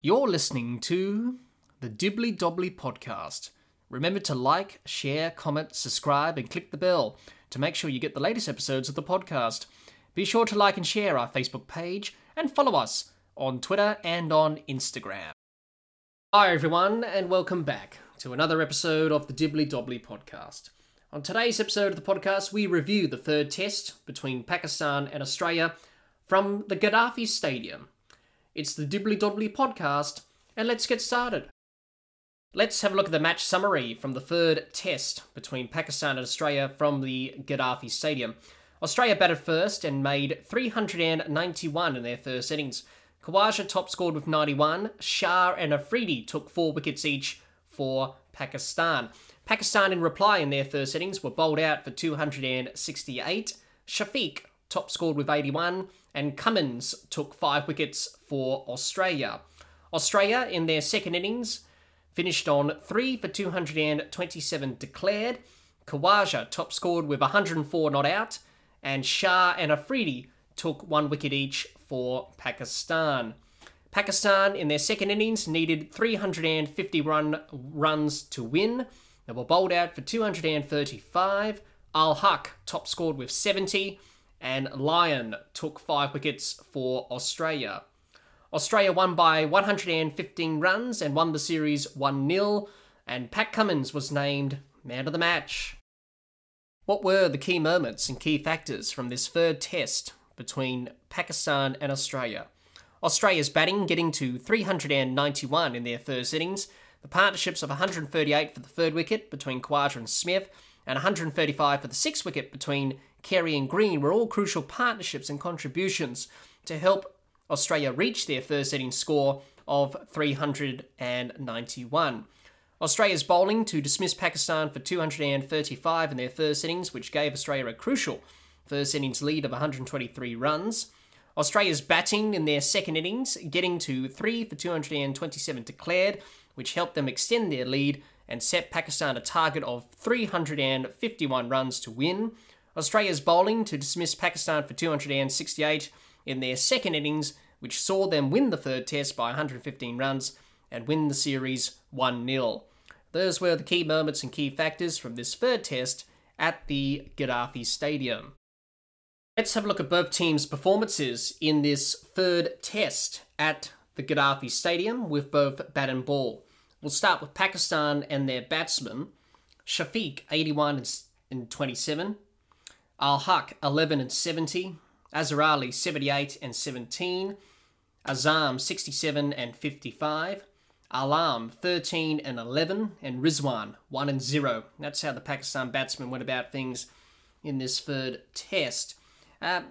You're listening to the Dibbly Dobbly podcast. Remember to like, share, comment, subscribe, and click the bell to make sure you get the latest episodes of the podcast. Be sure to like and share our Facebook page and follow us on Twitter and on Instagram. Hi, everyone, and welcome back to another episode of the Dibbly Dobbly podcast. On today's episode of the podcast, we review the third test between Pakistan and Australia from the Gaddafi Stadium. It's the Dibbly Dobbly podcast, and let's get started. Let's have a look at the match summary from the third test between Pakistan and Australia from the Gaddafi Stadium. Australia batted first and made 391 in their first innings. Khawaja top scored with 91. Shah and Afridi took four wickets each for Pakistan. Pakistan, in reply in their first innings, were bowled out for 268. Shafiq top scored with 81 and Cummins took five wickets for Australia. Australia, in their second innings, finished on 3 for 227 declared. Khawaja top scored with 104 not out, and Shah and Afridi took one wicket each for Pakistan. Pakistan, in their second innings, needed 350 run runs to win. They were bowled out for 235. Al Haq top scored with 70 and Lyon took five wickets for Australia. Australia won by 115 runs and won the series 1 0, and Pat Cummins was named man of the match. What were the key moments and key factors from this third test between Pakistan and Australia? Australia's batting getting to 391 in their first innings, the partnerships of 138 for the third wicket between Khawaja and Smith, and 135 for the sixth wicket between Carey and Green were all crucial partnerships and contributions to help Australia reach their first innings score of 391. Australia's bowling to dismiss Pakistan for 235 in their first innings, which gave Australia a crucial first innings lead of 123 runs. Australia's batting in their second innings, getting to 3 for 227 declared, which helped them extend their lead and set Pakistan a target of 351 runs to win. Australia's bowling to dismiss Pakistan for 268 in their second innings, which saw them win the third test by 115 runs and win the series 1 0. Those were the key moments and key factors from this third test at the Gaddafi Stadium. Let's have a look at both teams' performances in this third test at the Gaddafi Stadium with both bat and ball. We'll start with Pakistan and their batsmen. Shafiq, 81 and 27. Al Haq, 11 and 70. Azhar Ali, 78 and 17. Azam, 67 and 55. Alam, 13 and 11. And Rizwan, 1 and 0. That's how the Pakistan batsmen went about things in this third test. Uh,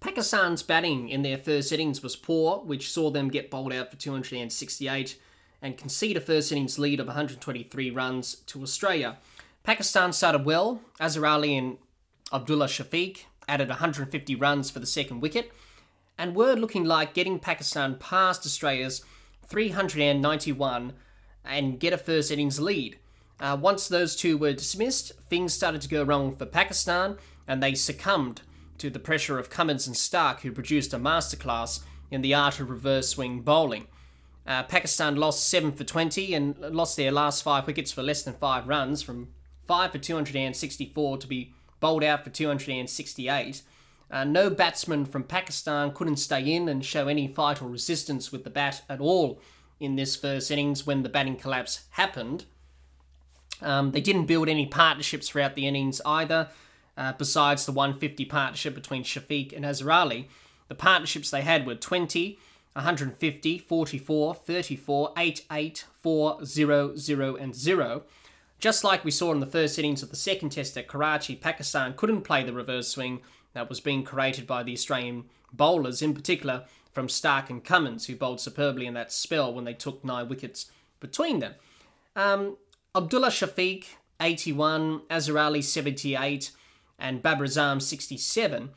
Pakistan's batting in their first innings was poor, which saw them get bowled out for 268 and concede a first innings lead of 123 runs to Australia. Pakistan started well. Azhar Ali and Abdullah Shafiq added 150 runs for the second wicket and were looking like getting Pakistan past Australia's 391 and get a first innings lead. Uh, once those two were dismissed, things started to go wrong for Pakistan and they succumbed to the pressure of Cummins and Starc, who produced a masterclass in the art of reverse swing bowling. Uh, Pakistan lost 7 for 20 and lost their last five wickets for less than five runs, from 5 for 264 to be bowled out for 268. Uh, no batsman from Pakistan couldn't stay in and show any fight or resistance with the bat at all in this first innings when the batting collapse happened. Um, they didn't build any partnerships throughout the innings either, uh, besides the 150 partnership between Shafiq and Azhar Ali. The partnerships they had were 20, 150, 44, 34, 8, 8, 4, 0, 0, and 0. Just like we saw in the first innings of the second test at Karachi, Pakistan couldn't play the reverse swing that was being created by the Australian bowlers, in particular from Starc and Cummins, who bowled superbly in that spell when they took nine wickets between them. Um, Abdullah Shafiq, 81, Azhar Ali, 78, and Babar Azam, 67,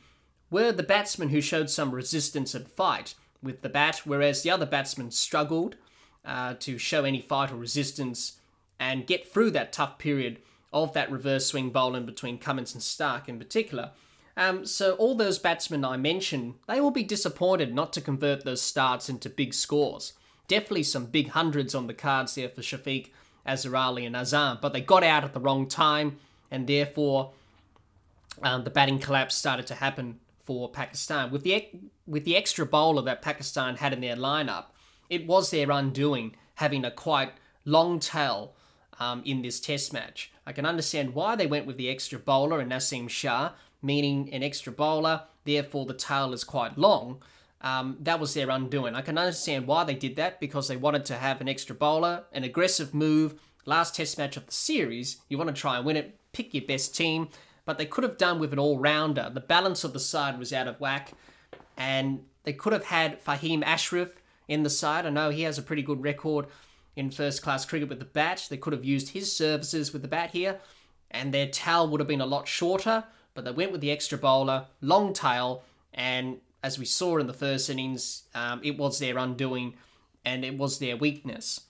were the batsmen who showed some resistance and fight with the bat, whereas the other batsmen struggled uh, to show any fight or resistance and get through that tough period of that reverse swing bowling between Cummins and Starc in particular. Um, so all those batsmen I mentioned, they will be disappointed not to convert those starts into big scores. definitely some big hundreds on the cards there for Shafiq, Azhar Ali, and Azam, but they got out at the wrong time, and therefore um, the batting collapse started to happen for Pakistan. With the with the extra bowler that Pakistan had in their lineup, it was their undoing having a quite long tail um, in this Test match. I can understand why they went with the extra bowler and Naseem Shah, meaning an extra bowler, therefore the tail is quite long. Um, that was their undoing. I can understand why they did that because they wanted to have an extra bowler, an aggressive move. Last Test match of the series, you want to try and win it, pick your best team, but they could have done with an all rounder. The balance of the side was out of whack, and they could have had Fahim Ashraf in the side. I know he has a pretty good record in first class cricket with the bat. They could have used his services with the bat here, and their tail would have been a lot shorter, but they went with the extra bowler, long tail, and as we saw in the first innings, um, it was their undoing and it was their weakness.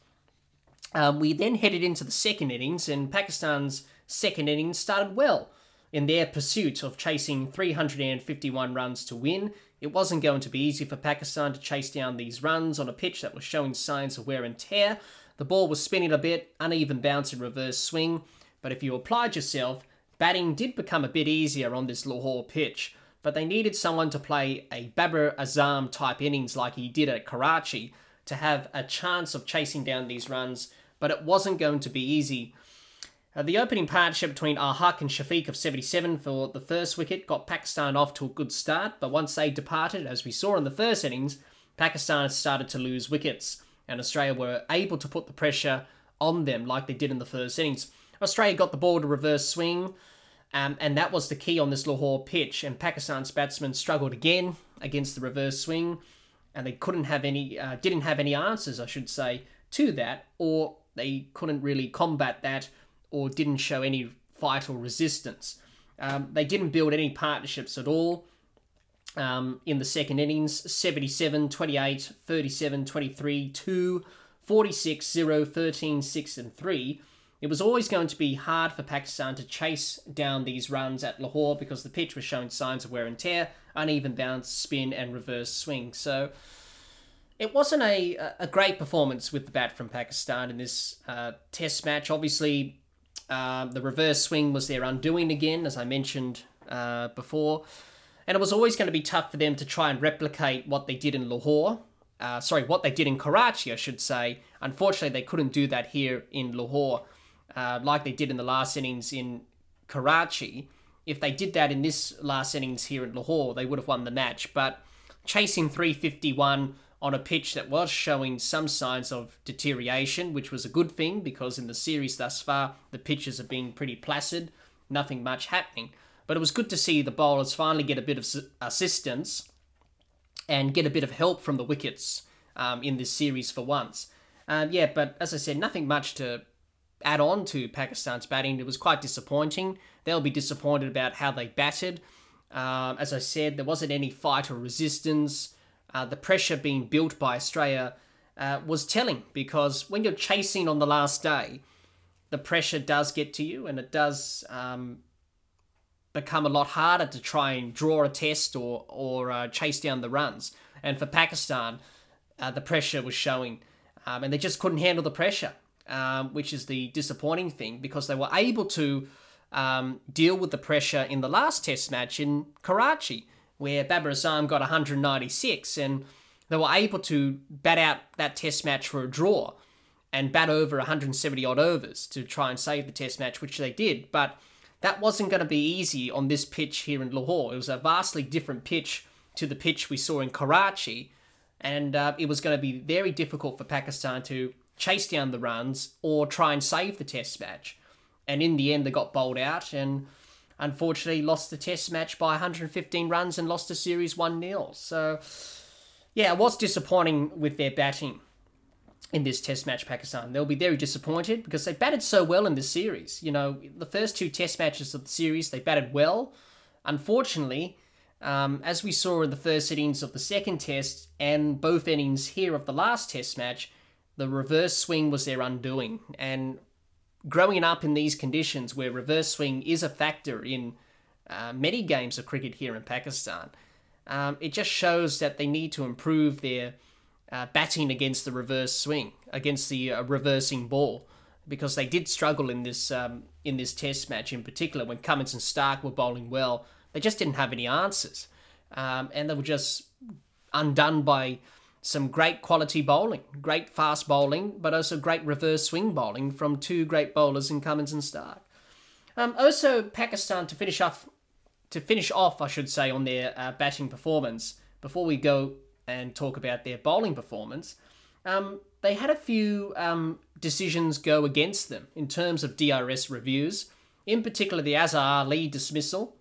Um, we then headed into the second innings, and Pakistan's second innings started well in their pursuit of chasing 351 runs to win. It wasn't going to be easy for Pakistan to chase down these runs on a pitch that was showing signs of wear and tear. The ball was spinning a bit, uneven bounce and reverse swing, but if you applied yourself, batting did become a bit easier on this Lahore pitch but they needed someone to play a Babar Azam type innings like he did at Karachi to have a chance of chasing down these runs, but it wasn't going to be easy. Uh, the opening partnership between Al-Haq and Shafiq of 77 for the first wicket got Pakistan off to a good start, but once they departed, as we saw in the first innings, Pakistan started to lose wickets, and Australia were able to put the pressure on them like they did in the first innings. Australia got the ball to reverse swing, um, and that was the key on this Lahore pitch. And Pakistan's batsmen struggled again against the reverse swing, and they couldn't have any, uh, didn't have any answers, I should say, to that, or they couldn't really combat that, or didn't show any fight or resistance. Um, they didn't build any partnerships at all. Um, in the second innings 77, 28, 37, 23, 2, 46, 0, 13, 6, and 3 it was always going to be hard for Pakistan to chase down these runs at Lahore because the pitch was showing signs of wear and tear, uneven bounce, spin, and reverse swing. So it wasn't a, a great performance with the bat from Pakistan in this uh, test match. Obviously, uh, the reverse swing was their undoing again, as I mentioned uh, before. And it was always going to be tough for them to try and replicate what they did in Lahore. Uh, sorry, what they did in Karachi, I should say. Unfortunately, they couldn't do that here in Lahore uh, like they did in the last innings in Karachi. If they did that in this last innings here in Lahore, they would have won the match. But chasing 351 on a pitch that was showing some signs of deterioration, which was a good thing because in the series thus far, the pitches have been pretty placid, nothing much happening. But it was good to see the bowlers finally get a bit of assistance and get a bit of help from the wickets um, in this series for once. Uh, yeah, but as I said, nothing much to add on to Pakistan's batting. It was quite disappointing. They'll be disappointed about how they batted. Um, as I said, there wasn't any fight or resistance. Uh, the pressure being built by Australia uh, was telling because when you're chasing on the last day, the pressure does get to you and it does um, become a lot harder to try and draw a test or, or uh, chase down the runs. And for Pakistan, uh, the pressure was showing um, and they just couldn't handle the pressure um, which is the disappointing thing because they were able to um, deal with the pressure in the last Test match in Karachi, where Babar Azam got 196, and they were able to bat out that Test match for a draw and bat over 170 odd overs to try and save the Test match, which they did. But that wasn't going to be easy on this pitch here in Lahore. It was a vastly different pitch to the pitch we saw in Karachi, and uh, it was going to be very difficult for Pakistan to chase down the runs or try and save the test match. And in the end, they got bowled out and unfortunately lost the test match by 115 runs and lost the series 1 0. So, yeah, was disappointing with their batting in this test match, Pakistan. They'll be very disappointed because they batted so well in this series. You know, the first two test matches of the series, they batted well. Unfortunately, um, as we saw in the first innings of the second test and both innings here of the last test match, the reverse swing was their undoing. And growing up in these conditions where reverse swing is a factor in uh, many games of cricket here in Pakistan, um, it just shows that they need to improve their uh, batting against the reverse swing, against the uh, reversing ball, because they did struggle in this um, in this Test match in particular when Cummins and Starc were bowling well. They just didn't have any answers, um, and they were just undone by some great quality bowling, great fast bowling, but also great reverse swing bowling from two great bowlers in Cummins and Starc. Um, also, Pakistan to finish off, to finish off, I should say, on their uh, batting performance. Before we go and talk about their bowling performance, um, they had a few um, decisions go against them in terms of DRS reviews. In particular, the Azhar Ali dismissal.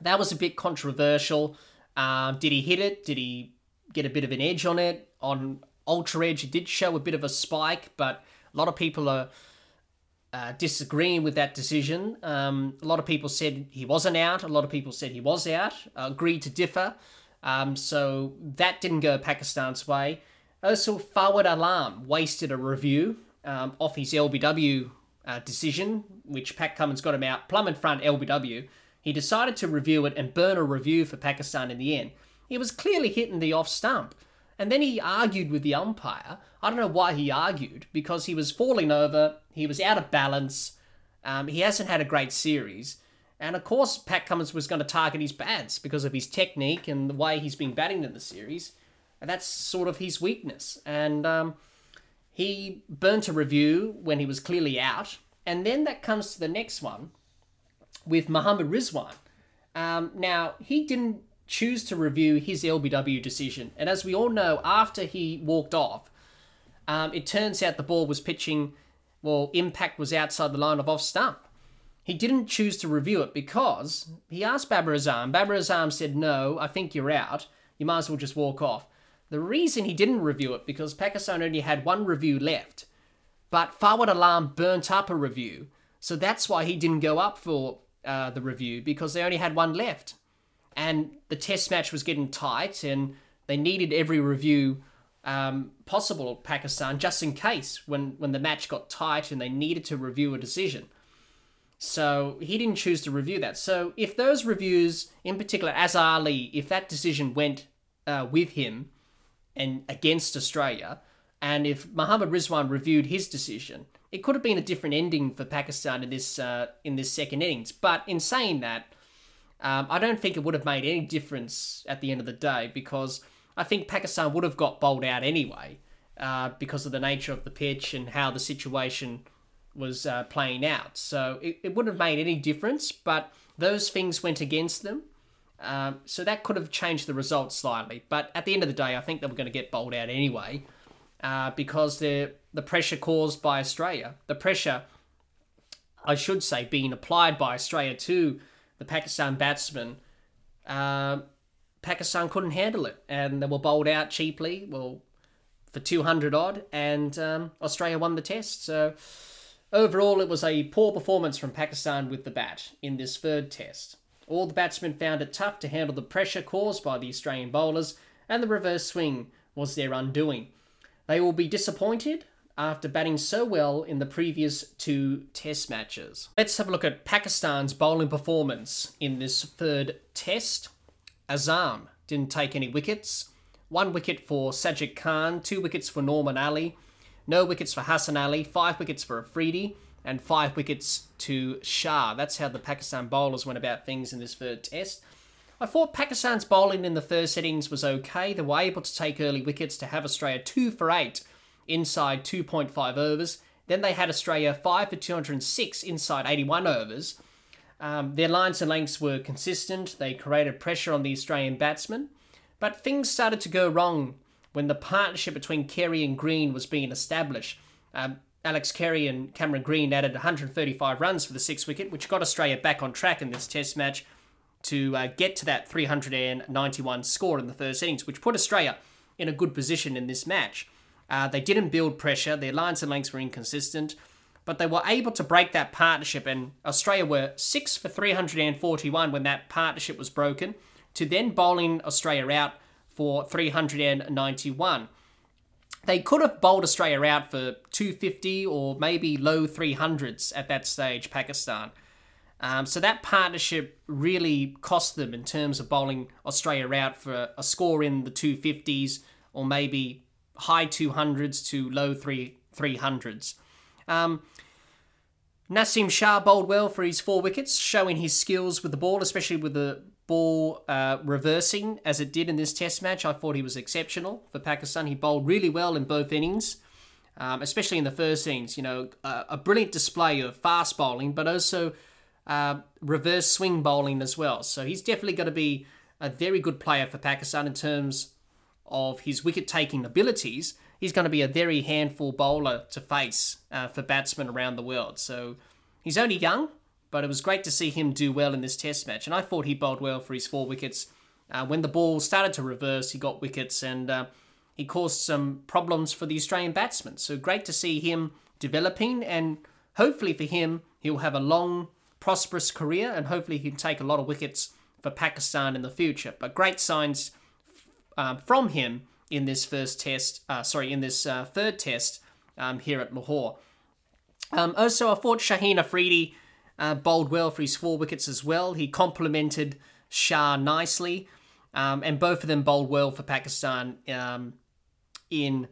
That was a bit controversial. Um, did he hit it? Did he get a bit of an edge on it? On Ultra Edge, it did show a bit of a spike, but a lot of people are uh, disagreeing with that decision. Um, a lot of people said he wasn't out. A lot of people said he was out. Uh, agreed to differ. Um, so that didn't go Pakistan's way. Also, Fawad Alam wasted a review um, off his LBW uh, decision, which Pat Cummins got him out plumb in front LBW. He decided to review it and burn a review for Pakistan in the end. He was clearly hitting the off stump. And then he argued with the umpire. I don't know why he argued, because he was falling over, he was out of balance, um, he hasn't had a great series. And of course, Pat Cummins was going to target his bats because of his technique and the way he's been batting in the series. And that's sort of his weakness. And um, he burnt a review when he was clearly out. And then that comes to the next one with Mohammad Rizwan. Um, now, he didn't choose to review his LBW decision. And as we all know, after he walked off, um, it turns out the ball was pitching, well, impact was outside the line of off stump. He didn't choose to review it because he asked Babar Azam. Babar Azam said, No, I think you're out. You might as well just walk off. The reason he didn't review it because Pakistan only had one review left, but Fawad Alam burnt up a review, so that's why he didn't go up for uh, the review because they only had one left and the test match was getting tight, and they needed every review um, possible Pakistan just in case when when the match got tight and they needed to review a decision. So he didn't choose to review that. So if those reviews, in particular Azhar Ali, if that decision went uh, with him and against Australia, and if Mohammad Rizwan reviewed his decision, it could have been a different ending for Pakistan in this uh, in this second innings. But in saying that, um, I don't think it would have made any difference at the end of the day because I think Pakistan would have got bowled out anyway uh, because of the nature of the pitch and how the situation was uh, playing out. So it, it wouldn't have made any difference, but those things went against them. Um, so that could have changed the result slightly. But at the end of the day, I think they were going to get bowled out anyway uh, because the the pressure caused by Australia, the pressure, I should say, being applied by Australia to the Pakistan batsmen, uh, Pakistan couldn't handle it, and they were bowled out cheaply. Well, for two hundred odd, and um, Australia won the test. So overall, it was a poor performance from Pakistan with the bat in this third test. All the batsmen found it tough to handle the pressure caused by the Australian bowlers, and the reverse swing was their undoing. They will be disappointed after batting so well in the previous two test matches. Let's have a look at Pakistan's bowling performance in this third test. Azam didn't take any wickets. One wicket for Sajid Khan, two wickets for Nauman Ali, no wickets for Hassan Ali, five wickets for Afridi, and five wickets to Shah. That's how the Pakistan bowlers went about things in this third test. I thought Pakistan's bowling in the first innings was okay. They were able to take early wickets to have Australia two for eight inside 2.5 overs. Then they had Australia 5 for 206 inside 81 overs. Um, their lines and lengths were consistent. They created pressure on the Australian batsmen. But things started to go wrong when the partnership between Carey and Green was being established. Um, Alex Carey and Cameron Green added 135 runs for the six wicket, which got Australia back on track in this Test match to uh, get to that 391 score in the first innings, which put Australia in a good position in this match. Uh, they didn't build pressure. Their lines and lengths were inconsistent, but they were able to break that partnership. And Australia were six for 341 when that partnership was broken, to then bowling Australia out for 391. They could have bowled Australia out for 250 or maybe low 300s at that stage, Pakistan. Um, so that partnership really cost them in terms of bowling Australia out for a score in the 250s or maybe high 200s to low three 300s. Um, Naseem Shah bowled well for his four wickets, showing his skills with the ball, especially with the ball uh, reversing as it did in this test match. I thought he was exceptional for Pakistan. He bowled really well in both innings, um, especially in the first innings. You know, uh, a brilliant display of fast bowling, but also uh, reverse swing bowling as well. So he's definitely going to be a very good player for Pakistan in terms of his wicket taking abilities. He's going to be a very handful bowler to face uh, for batsmen around the world. So he's only young, but it was great to see him do well in this test match. And I thought he bowled well for his four wickets. Uh, when the ball started to reverse, he got wickets and uh, he caused some problems for the Australian batsmen. So great to see him developing, and hopefully for him, he'll have a long, prosperous career, and hopefully he can take a lot of wickets for Pakistan in the future. But great signs um, from him in this first test, uh, sorry, in this uh, third test um, here at Lahore. Um, also, I thought Shaheen Afridi uh, bowled well for his four wickets as well. He complemented Shah nicely, um, and both of them bowled well for Pakistan um, in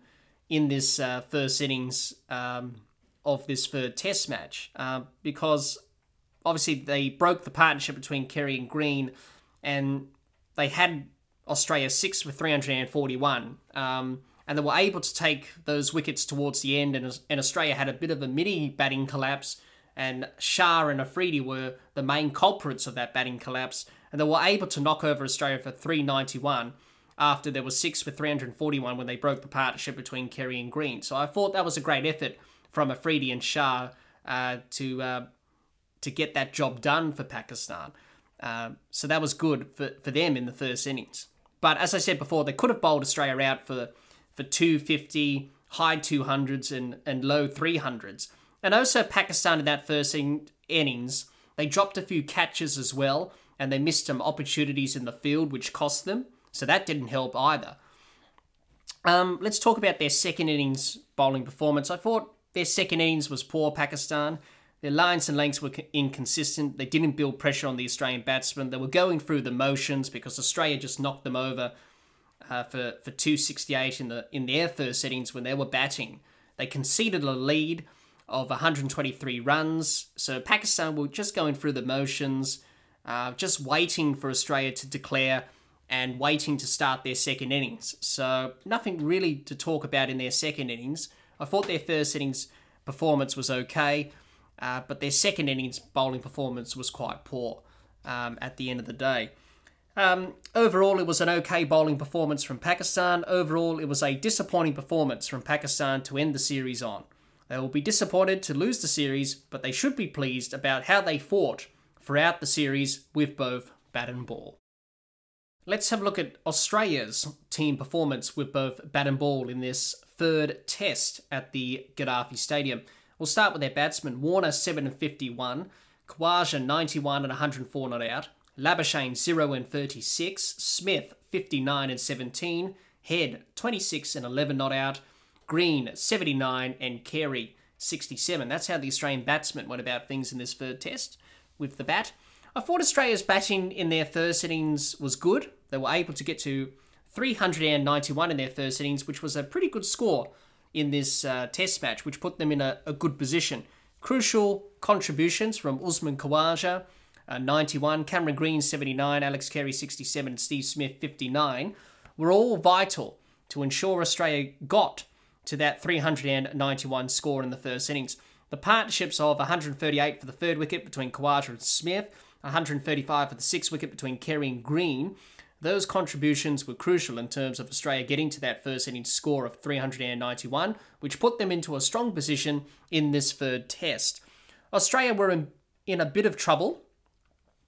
in this uh, first innings um, of this third Test match because obviously they broke the partnership between Carey and Green, and they had Australia six for 341. Um, and they were able to take those wickets towards the end, and, and Australia had a bit of a mini batting collapse and Shah and Afridi were the main culprits of that batting collapse, and they were able to knock over Australia for 391 after there was six for 341 when they broke the partnership between Carey and Green. So I thought that was a great effort from Afridi and Shah uh, to uh, to get that job done for Pakistan. Uh, so that was good for, for them in the first innings. But as I said before, they could have bowled Australia out for for 250, high 200s and, and low 300s. And also Pakistan in that first in- innings, they dropped a few catches as well, and they missed some opportunities in the field, which cost them. So that didn't help either. Um, let's talk about their second innings bowling performance. I thought their second innings was poor, Pakistan. Their lines and lengths were inconsistent. They didn't build pressure on the Australian batsmen. They were going through the motions because Australia just knocked them over uh, for, for 268 in the in their first innings when they were batting. They conceded a lead of 123 runs. So Pakistan were just going through the motions, uh, just waiting for Australia to declare and waiting to start their second innings. So nothing really to talk about in their second innings. I thought their first innings performance was okay, uh, but their second innings bowling performance was quite poor um, at the end of the day. Um, overall, it was an okay bowling performance from Pakistan. Overall, it was a disappointing performance from Pakistan to end the series on. They will be disappointed to lose the series, but they should be pleased about how they fought throughout the series with both bat and ball. Let's have a look at Australia's team performance with both bat and ball in this third test at the Gaddafi Stadium. We'll start with their batsmen Warner 7 and 51, Khawaja 91 and 104 not out, Labuschagne 0 and 36, Smith 59 and 17, Head 26 and 11 not out, Green 79, and Carey 67. That's how the Australian batsmen went about things in this third test with the bat. I thought Australia's batting in their first innings was good. They were able to get to 391 in their first innings, which was a pretty good score in this uh, test match, which put them in a, a, good position. Crucial contributions from Usman Khawaja, uh, 91, Cameron Green, 79, Alex Carey, 67, and Steve Smith, 59, were all vital to ensure Australia got to that 391 score in the first innings. The partnerships of 138 for the third wicket between Khawaja and Smith, 135 for the sixth wicket between Carey and Green, those contributions were crucial in terms of Australia getting to that first innings score of 391, which put them into a strong position in this third test. Australia were in, in a bit of trouble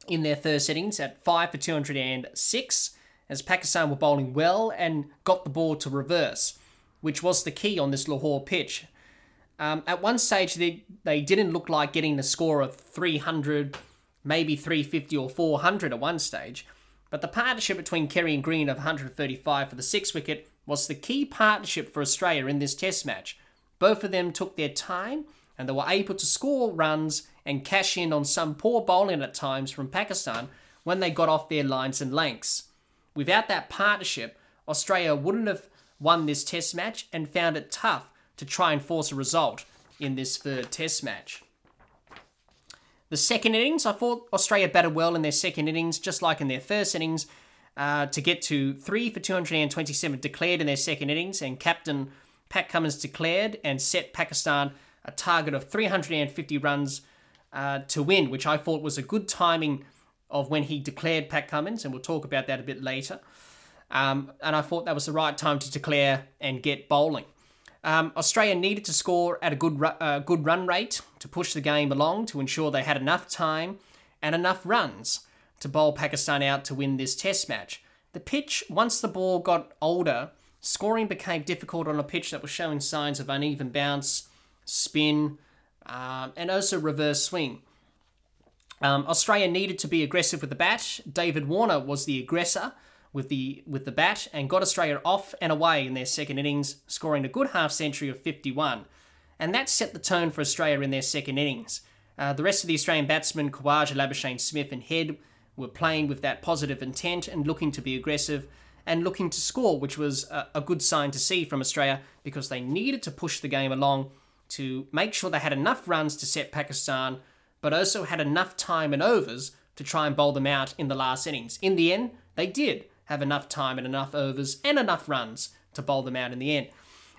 in their first innings at 5 for 206, as Pakistan were bowling well and got the ball to reverse which was the key on this Lahore pitch. Um, at one stage, they, they didn't look like getting the score of 300, maybe 350 or 400 at one stage. But the partnership between Carey and Green of 135 for the sixth wicket was the key partnership for Australia in this test match. Both of them took their time and they were able to score runs and cash in on some poor bowling at times from Pakistan when they got off their lines and lengths. Without that partnership, Australia wouldn't have won this test match and found it tough to try and force a result in this third test match. The second innings, I thought Australia batted well in their second innings, just like in their first innings, uh, to get to 3 for 227 declared in their second innings, and captain Pat Cummins declared and set Pakistan a target of 350 runs uh, to win, which I thought was a good timing of when he declared Pat Cummins, and we'll talk about that a bit later. Um, and I thought that was the right time to declare and get bowling. Um, Australia needed to score at a good uh, good run rate to push the game along to ensure they had enough time and enough runs to bowl Pakistan out to win this Test match. The pitch, once the ball got older, scoring became difficult on a pitch that was showing signs of uneven bounce, spin, um, and also reverse swing. Um, Australia needed to be aggressive with the bat. David Warner was the aggressor with the with the bat and got Australia off and away in their second innings, scoring a good half century of 51. And that set the tone for Australia in their second innings. Uh, the rest of the Australian batsmen, Khawaja, Labuschagne, Smith, and Head, were playing with that positive intent and looking to be aggressive and looking to score, which was a, a good sign to see from Australia because they needed to push the game along to make sure they had enough runs to set Pakistan, but also had enough time and overs to try and bowl them out in the last innings. In the end, they did have enough time and enough overs and enough runs to bowl them out in the end.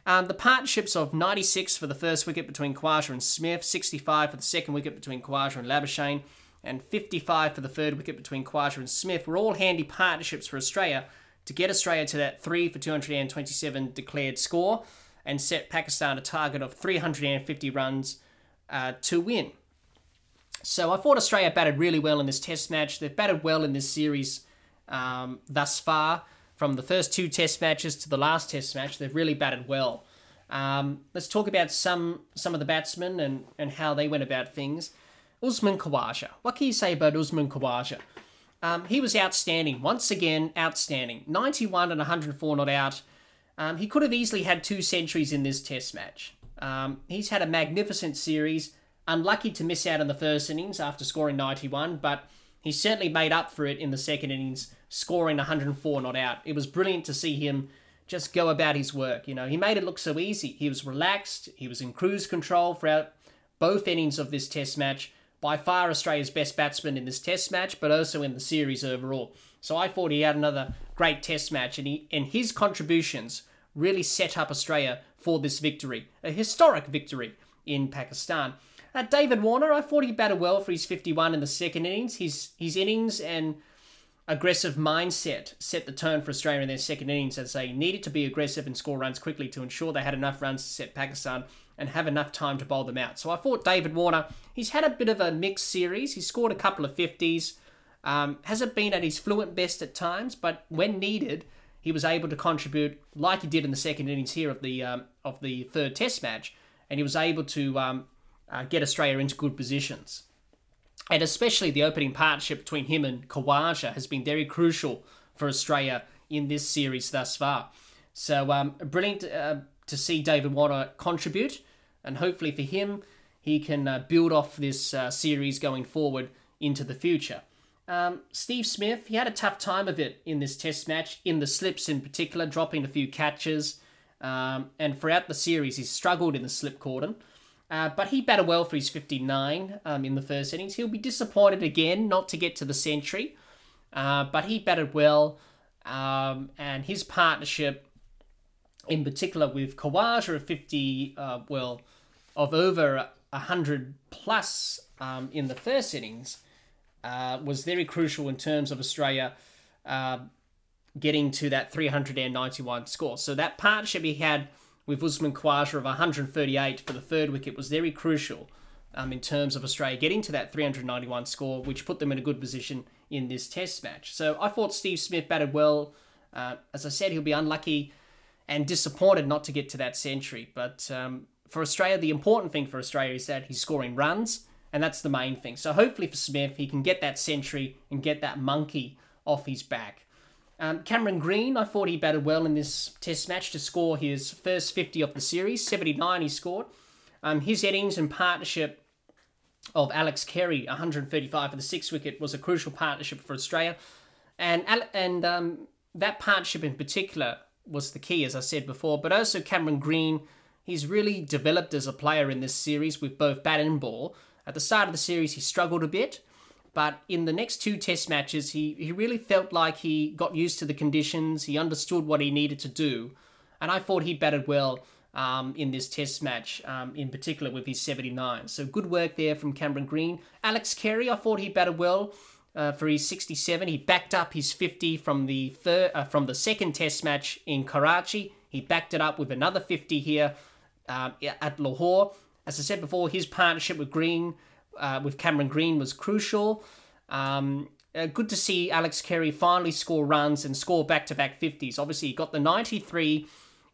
Um, the partnerships of 96 for the first wicket between Khawaja and Smith, 65 for the second wicket between Khawaja and Labuschagne, and 55 for the third wicket between Khawaja and Smith were all handy partnerships for Australia to get Australia to that 3 for 227 declared score and set Pakistan a target of 350 runs uh, to win. So I thought Australia batted really well in this test match. They've batted well in this series um, thus far. From the first two test matches to the last test match, they've really batted well. Um, let's talk about some some of the batsmen and, and how they went about things. Usman Khawaja. What can you say about Usman Khawaja? Um, he was outstanding. Once again, outstanding. 91 and 104 not out. Um, he could have easily had two centuries in this test match. Um, he's had a magnificent series. Unlucky to miss out in the first innings after scoring 91, but he certainly made up for it in the second innings, scoring 104 not out. It was brilliant to see him just go about his work. You know, he made it look so easy. He was relaxed, he was in cruise control throughout both innings of this test match. By far Australia's best batsman in this test match, but also in the series overall. So I thought he had another great test match, and, he, and his contributions really set up Australia for this victory, a historic victory in Pakistan. Uh, David Warner, I thought he batted well for his 51 in the second innings. His his innings and aggressive mindset set the tone for Australia in their second innings as they needed to be aggressive and score runs quickly to ensure they had enough runs to set Pakistan and have enough time to bowl them out. So I thought David Warner, he's had a bit of a mixed series. He scored a couple of 50s. Um, hasn't been at his fluent best at times, but when needed, he was able to contribute like he did in the second innings here of the um, of the third Test match, and he was able to um, uh, get Australia into good positions. And especially the opening partnership between him and Khawaja has been very crucial for Australia in this series thus far. So um, brilliant uh, to see David Warner contribute, and hopefully for him, he can uh, build off this uh, series going forward into the future. Um, Steve Smith, he had a tough time of it in this test match, in the slips in particular, dropping a few catches. Um, and throughout the series, he struggled in the slip cordon. Uh, but he batted well for his 59 um, in the first innings. He'll be disappointed again not to get to the century, uh, but he batted well, um, and his partnership, in particular with Khawaja of 50, uh, well, of over 100 plus um, in the first innings, uh, was very crucial in terms of Australia uh, getting to that 391 score. So that partnership he had with Usman Khawaja of 138 for the third wicket was very crucial um, in terms of Australia getting to that 391 score, which put them in a good position in this Test match. So I thought Steve Smith batted well. Uh, as I said, he'll be unlucky and disappointed not to get to that century. But um, for Australia, the important thing for Australia is that he's scoring runs, and that's the main thing. So hopefully for Smith, he can get that century and get that monkey off his back. Um, Cameron Green, I thought he batted well in this test match to score his first 50 of the series. 79 he scored. Um, his innings and partnership of Alex Carey, 135 for the sixth wicket, was a crucial partnership for Australia. And, and um, that partnership in particular was the key, as I said before, but also Cameron Green. He's really developed as a player in this series with both bat and ball. At the start of the series, he struggled a bit, but in the next two test matches, he, he really felt like he got used to the conditions, he understood what he needed to do, and I thought he batted well um, in this test match, um, in particular with his 79. So good work there from Cameron Green. Alex Carey, I thought he batted well. Uh, for his 67. He backed up his 50 from the uh, from the second Test match in Karachi. He backed it up with another 50 here um, at Lahore. As I said before, his partnership with Green, uh, with Cameron Green, was crucial. Um, uh, good to see Alex Carey finally score runs and score back-to-back 50s. Obviously, he got the 93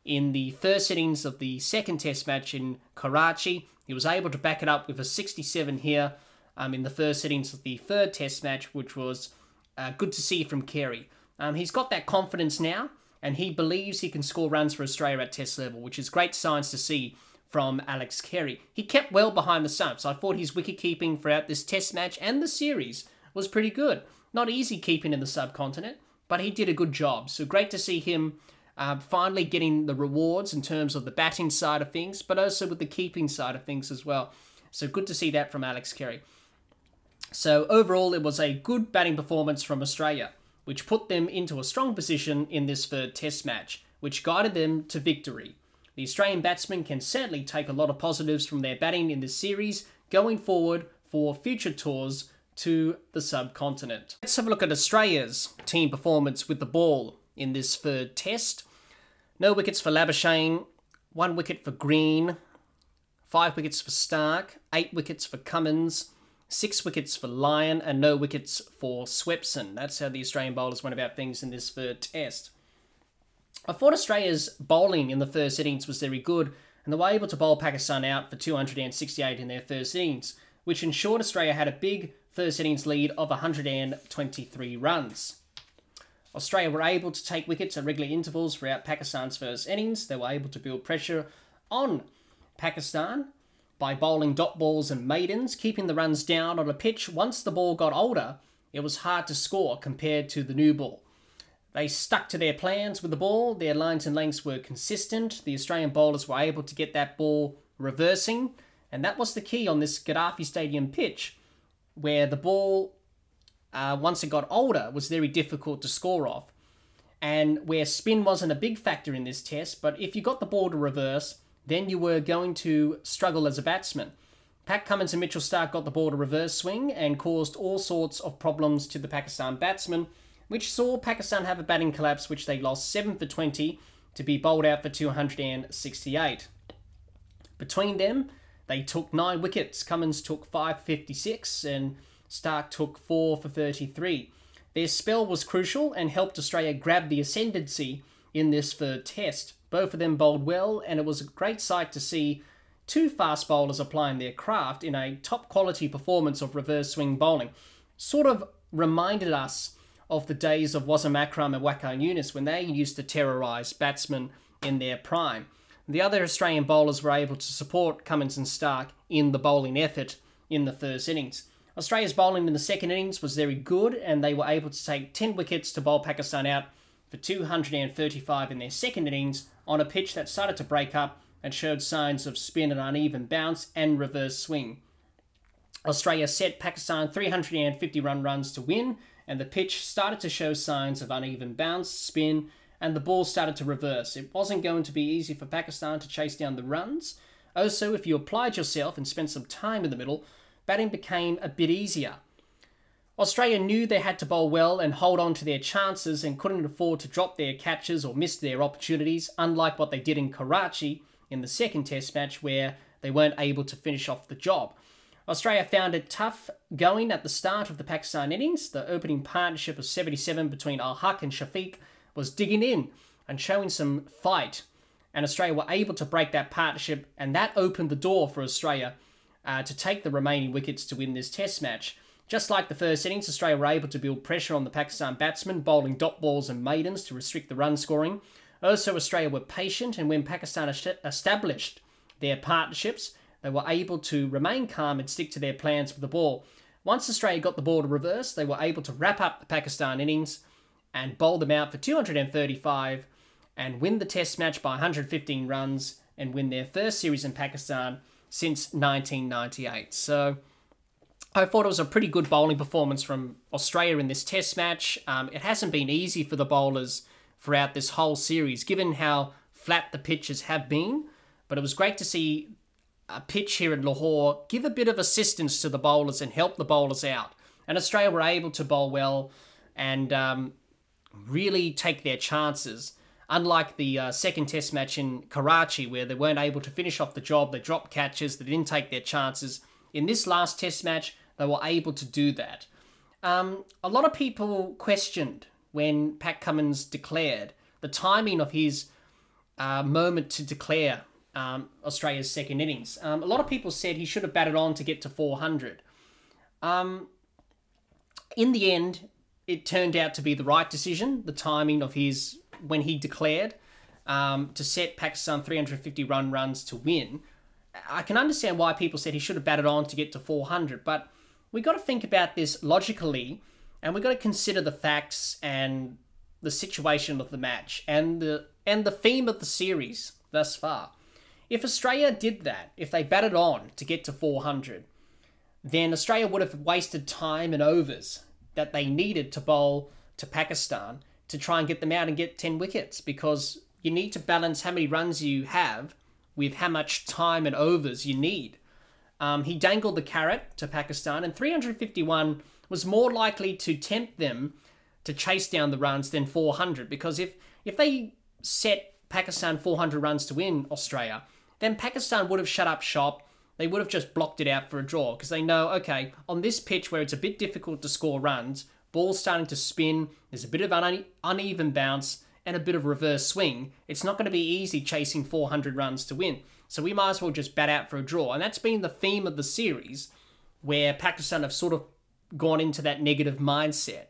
in the first innings of the second Test match in Karachi. He was able to back it up with a 67 here um, in the first innings of the third Test match, which was uh, good to see from Carey. Um, he's got that confidence now, and he believes he can score runs for Australia at Test level, which is great signs to see from Alex Carey. He kept well behind the stumps. I thought his wicket keeping throughout this Test match and the series was pretty good. Not easy keeping in the subcontinent, but he did a good job. So great to see him uh, finally getting the rewards in terms of the batting side of things, but also with the keeping side of things as well. So good to see that from Alex Carey. So overall, it was a good batting performance from Australia, which put them into a strong position in this third Test match, which guided them to victory. The Australian batsmen can certainly take a lot of positives from their batting in this series going forward for future tours to the subcontinent. Let's have a look at Australia's team performance with the ball in this third test. No wickets for Labuschagne, one wicket for Green, five wickets for Stark, eight wickets for Cummins, six wickets for Lyon, and no wickets for Swepson. That's how the Australian bowlers went about things in this third test. I thought Australia's bowling in the first innings was very good, and they were able to bowl Pakistan out for 268 in their first innings, which ensured Australia had a big first innings lead of 123 runs. Australia were able to take wickets at regular intervals throughout Pakistan's first innings. They were able to build pressure on Pakistan, by bowling dot balls and maidens, keeping the runs down on a pitch. Once the ball got older, it was hard to score compared to the new ball. They stuck to their plans with the ball, their lines and lengths were consistent. The Australian bowlers were able to get that ball reversing, and that was the key on this Gaddafi Stadium pitch, where the ball, uh, once it got older, was very difficult to score off. And where spin wasn't a big factor in this test, but if you got the ball to reverse, then you were going to struggle as a batsman. Pat Cummins and Mitchell Starc got the ball to reverse swing and caused all sorts of problems to the Pakistan batsmen, which saw Pakistan have a batting collapse, which they lost 7 for 20 to be bowled out for 268. Between them, they took 9 wickets. Cummins took 556 and Starc took 4 for 33. Their spell was crucial and helped Australia grab the ascendancy in this third test. Both of them bowled well, and it was a great sight to see two fast bowlers applying their craft in a top quality performance of reverse swing bowling. Sort of reminded us of the days of Wasim Akram and Waqar Younis when they used to terrorise batsmen in their prime. The other Australian bowlers were able to support Cummins and Starc in the bowling effort in the first innings. Australia's bowling in the second innings was very good, and they were able to take 10 wickets to bowl Pakistan out for 235 in their second innings on a pitch that started to break up and showed signs of spin and uneven bounce and reverse swing. Australia set Pakistan 350 run runs to win, and the pitch started to show signs of uneven bounce, spin, and the ball started to reverse. It wasn't going to be easy for Pakistan to chase down the runs. Oh, also, if you applied yourself and spent some time in the middle, batting became a bit easier. Australia knew they had to bowl well and hold on to their chances and couldn't afford to drop their catches or miss their opportunities, unlike what they did in Karachi in the second Test match where they weren't able to finish off the job. Australia found it tough going at the start of the Pakistan innings. The opening partnership of 77 between Al Haq and Shafiq was digging in and showing some fight. And Australia were able to break that partnership, and that opened the door for Australia uh, to take the remaining wickets to win this Test match. Just like the first innings, Australia were able to build pressure on the Pakistan batsmen, bowling dot balls and maidens to restrict the run scoring. Also, Australia were patient, and when Pakistan established their partnerships, they were able to remain calm and stick to their plans with the ball. Once Australia got the ball to reverse, they were able to wrap up the Pakistan innings and bowl them out for 235 and win the Test match by 115 runs and win their first series in Pakistan since 1998. So I thought it was a pretty good bowling performance from Australia in this Test match. Um, it hasn't been easy for the bowlers throughout this whole series, given how flat the pitches have been. But it was great to see a pitch here in Lahore give a bit of assistance to the bowlers and help the bowlers out. And Australia were able to bowl well and um, really take their chances. Unlike the uh, second test match in Karachi, where they weren't able to finish off the job, they dropped catches, they didn't take their chances. In this last test match, they were able to do that. Um, a lot of people questioned when Pat Cummins declared the timing of his uh, moment to declare um, Australia's second innings. Um, a lot of people said he should have batted on to get to 400. Um, in the end, it turned out to be the right decision. The timing of his when he declared um, to set Pakistan 350 run runs to win. I can understand why people said he should have batted on to get to 400, but we got to think about this logically, and we got to consider the facts and the situation of the match and the and the theme of the series thus far. If Australia did that, if they batted on to get to 400, then Australia would have wasted time and overs that they needed to bowl to Pakistan to try and get them out and get 10 wickets because you need to balance how many runs you have with how much time and overs you need. Um, he dangled the carrot to Pakistan, and 351 was more likely to tempt them to chase down the runs than 400 because if, if they set Pakistan 400 runs to win Australia, then Pakistan would have shut up shop. They would have just blocked it out for a draw because they know, okay, on this pitch where it's a bit difficult to score runs, ball's starting to spin, there's a bit of une- uneven bounce and a bit of reverse swing. It's not going to be easy chasing 400 runs to win. So we might as well just bat out for a draw. And that's been the theme of the series where Pakistan have sort of gone into that negative mindset.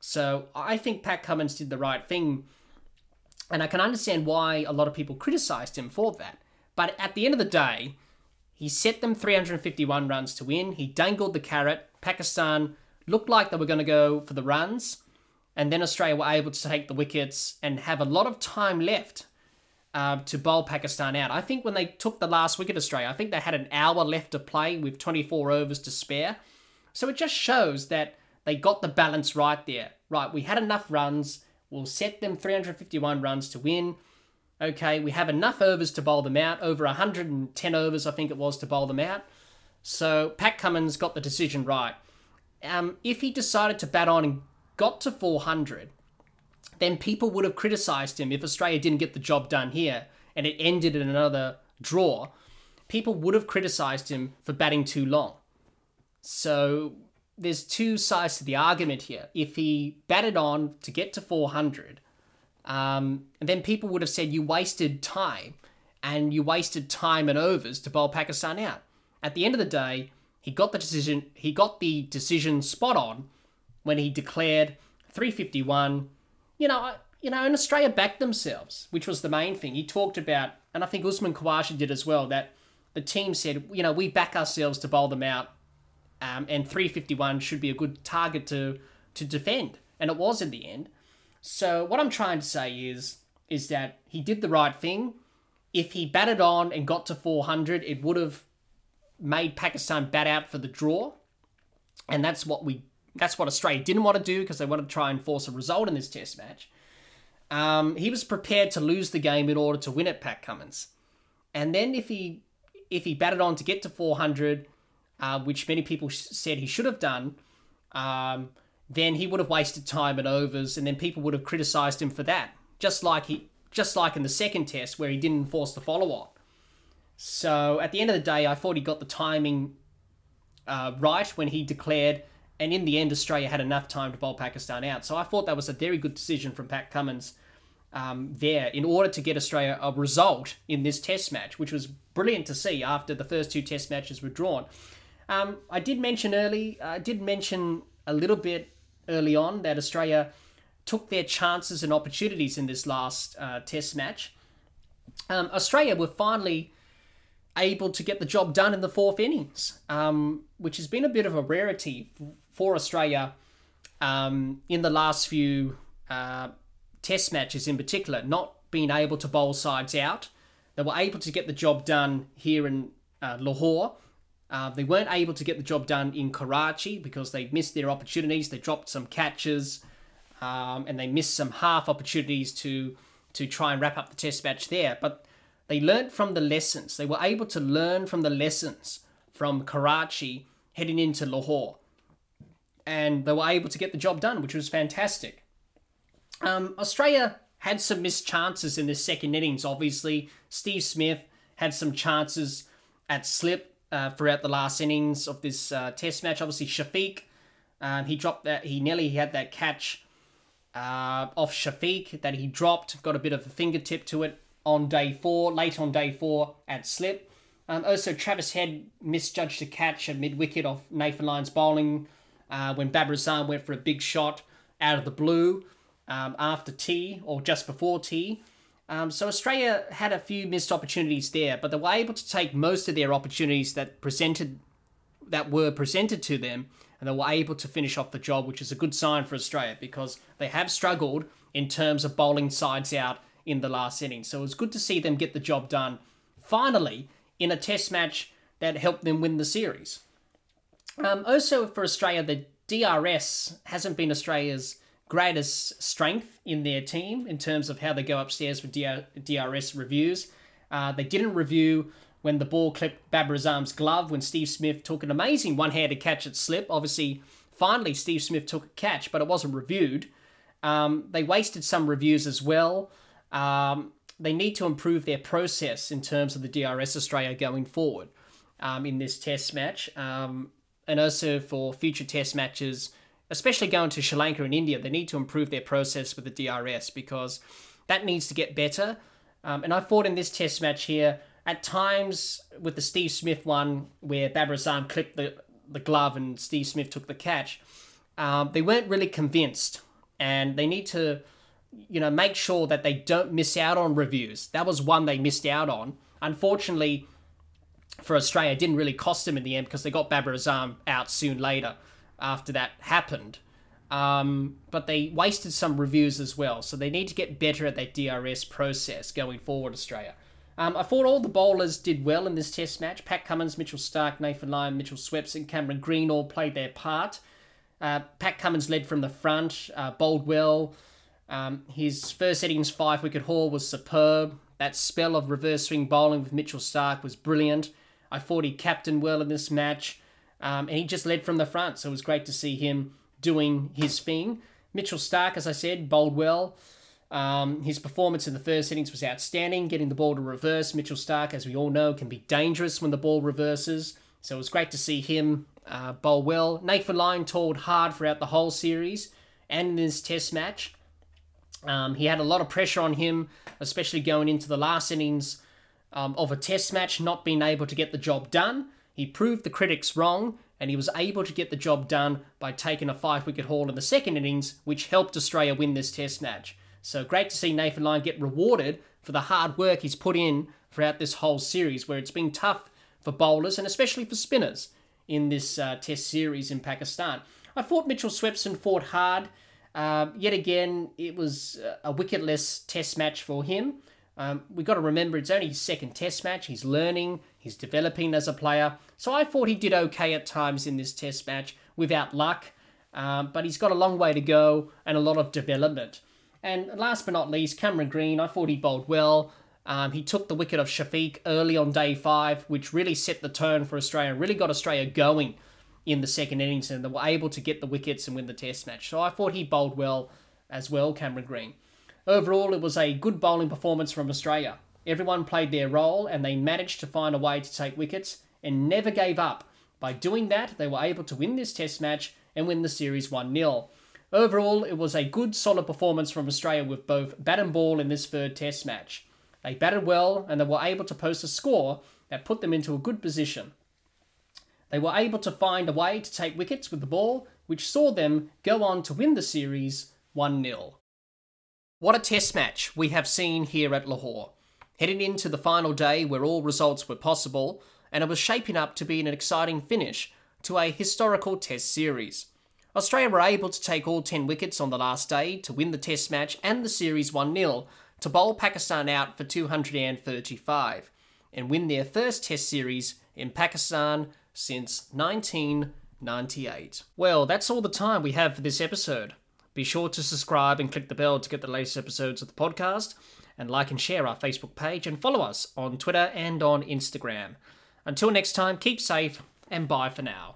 So I think Pat Cummins did the right thing. And I can understand why a lot of people criticized him for that. But at the end of the day, he set them 351 runs to win. He dangled the carrot. Pakistan looked like they were going to go for the runs. And then Australia were able to take the wickets and have a lot of time left uh, to bowl Pakistan out. I think when they took the last wicket, Australia, I think they had an hour left to play with 24 overs to spare. So it just shows that they got the balance right there. Right, we had enough runs. We'll set them 351 runs to win. Okay, we have enough overs to bowl them out, over 110 overs, I think it was, to bowl them out. So Pat Cummins got the decision right. Um, if he decided to bat on and got to 400, then people would have criticised him if Australia didn't get the job done here and it ended in another draw. People would have criticised him for batting too long. So there's two sides to the argument here. If he batted on to get to 400, um, and then people would have said you wasted time and you wasted time and overs to bowl Pakistan out. At the end of the day, he got the decision. He got the decision spot on when he declared 351. You know, you know, and Australia backed themselves, which was the main thing. He talked about, and I think Usman Khawaja did as well, that the team said, you know, we back ourselves to bowl them out, um, and 351 should be a good target to to defend, and it was in the end. So what I'm trying to say is is that he did the right thing. If he batted on and got to 400, it would have made Pakistan bat out for the draw, and that's what we that's what Australia didn't want to do because they wanted to try and force a result in this Test match. Um, he was prepared to lose the game in order to win it, Pat Cummins. And then if he if he batted on to get to 400, uh, which many people sh- said he should have done, um, then he would have wasted time and overs, and then people would have criticised him for that. Just like he, just like in the second test where he didn't enforce the follow on. So at the end of the day, I thought he got the timing uh, right when he declared, and in the end, Australia had enough time to bowl Pakistan out. So I thought that was a very good decision from Pat Cummins um, there in order to get Australia a result in this test match, which was brilliant to see after the first two test matches were drawn. Um, I did mention early, I did mention a little bit early on that Australia took their chances and opportunities in this last uh, Test match. Um, Australia were finally able to get the job done in the fourth innings, um, which has been a bit of a rarity for Australia um, in the last few uh, Test matches, in particular. Not being able to bowl sides out. They were able to get the job done here in uh, Lahore. Uh, they weren't able to get the job done in Karachi because they missed their opportunities. They dropped some catches um, and they missed some half opportunities to to try and wrap up the test match there. But they learned from the lessons. They were able to learn from the lessons from Karachi heading into Lahore. And they were able to get the job done, which was fantastic. Um, Australia had some missed chances in the second innings, obviously. Steve Smith had some chances at slip uh, throughout the last innings of this uh, test match. Obviously, Shafiq, um, he dropped that, he nearly had that catch uh, off Shafiq that he dropped, got a bit of a fingertip to it on day four, late on day four at slip. Um, also, Travis Head misjudged a catch at mid wicket of Nathan Lyon's bowling uh, when Babar Azam went for a big shot out of the blue um, after tea or just before tea. Um, so Australia had a few missed opportunities there, but they were able to take most of their opportunities that presented that were presented to them, and they were able to finish off the job, which is a good sign for Australia because they have struggled in terms of bowling sides out in the last inning. So it was good to see them get the job done finally in a test match that helped them win the series. Um, also for Australia, the DRS hasn't been Australia's greatest strength in their team in terms of how they go upstairs for DRS reviews. Uh, they didn't review when the ball clipped Babar Azam's glove when Steve Smith took an amazing one-handed catch at slip. Obviously, finally Steve Smith took a catch, but it wasn't reviewed. Um, they wasted some reviews as well. Um, they need to improve their process in terms of the DRS Australia going forward um, in this test match. Um, and also for future test matches, especially going to Sri Lanka and India, they need to improve their process with the DRS because that needs to get better. Um, and I thought in this test match here, at times with the Steve Smith one where Babar Azam clipped the, the glove and Steve Smith took the catch, um, they weren't really convinced. And they need to you know, make sure that they don't miss out on reviews. That was one they missed out on. Unfortunately, for Australia, didn't really cost them in the end because they got Babar Azam out soon later after that happened. Um, but they wasted some reviews as well, so they need to get better at that DRS process going forward, Australia. Um, I thought all the bowlers did well in this test match. Pat Cummins, Mitchell Starc, Nathan Lyon, Mitchell Swepson, Cameron Green all played their part. Uh, Pat Cummins led from the front, uh, bowled well, um, his first innings five wicket haul was superb. That spell of reverse swing bowling with Mitchell Starc was brilliant. I thought he captained well in this match, um, and he just led from the front, so it was great to see him doing his thing. Mitchell Starc, as I said, bowled well. Um, his performance in the first innings was outstanding, getting the ball to reverse. Mitchell Starc, as we all know, can be dangerous when the ball reverses, so it was great to see him uh, bowl well. Nathan Lyon toiled hard throughout the whole series and in this test match. Um, he had a lot of pressure on him, especially going into the last innings um, of a test match, not being able to get the job done. He proved the critics wrong, and he was able to get the job done by taking a five wicket haul in the second innings, which helped Australia win this test match. So great to see Nathan Lyon get rewarded for the hard work he's put in throughout this whole series, where it's been tough for bowlers and especially for spinners in this uh, test series in Pakistan. I thought Mitchell Swepson fought hard. Um, yet again, it was a wicketless test match for him. Um, we've got to remember it's only his second test match. He's learning, he's developing as a player. So I thought he did okay at times in this test match without luck. Um, but he's got a long way to go and a lot of development. And last but not least, Cameron Green, I thought he bowled well. Um, he took the wicket of Shafiq early on day five, which really set the tone for Australia really got Australia going in the second innings and they were able to get the wickets and win the test match. So I thought he bowled well as well, Cameron Green. Overall, it was a good bowling performance from Australia. Everyone played their role and they managed to find a way to take wickets and never gave up. By doing that, they were able to win this test match and win the series 1 0. Overall, it was a good, solid performance from Australia with both bat and ball in this third test match. They batted well and they were able to post a score that put them into a good position. They were able to find a way to take wickets with the ball, which saw them go on to win the series 1 0. What a test match we have seen here at Lahore. Heading into the final day where all results were possible, and it was shaping up to be an exciting finish to a historical test series. Australia were able to take all 10 wickets on the last day to win the test match and the series 1 0 to bowl Pakistan out for 235 and win their first Test series in Pakistan since 1998. Well, that's all the time we have for this episode. Be sure to subscribe and click the bell to get the latest episodes of the podcast, and like and share our Facebook page, and follow us on Twitter and on Instagram. Until next time, keep safe and bye for now.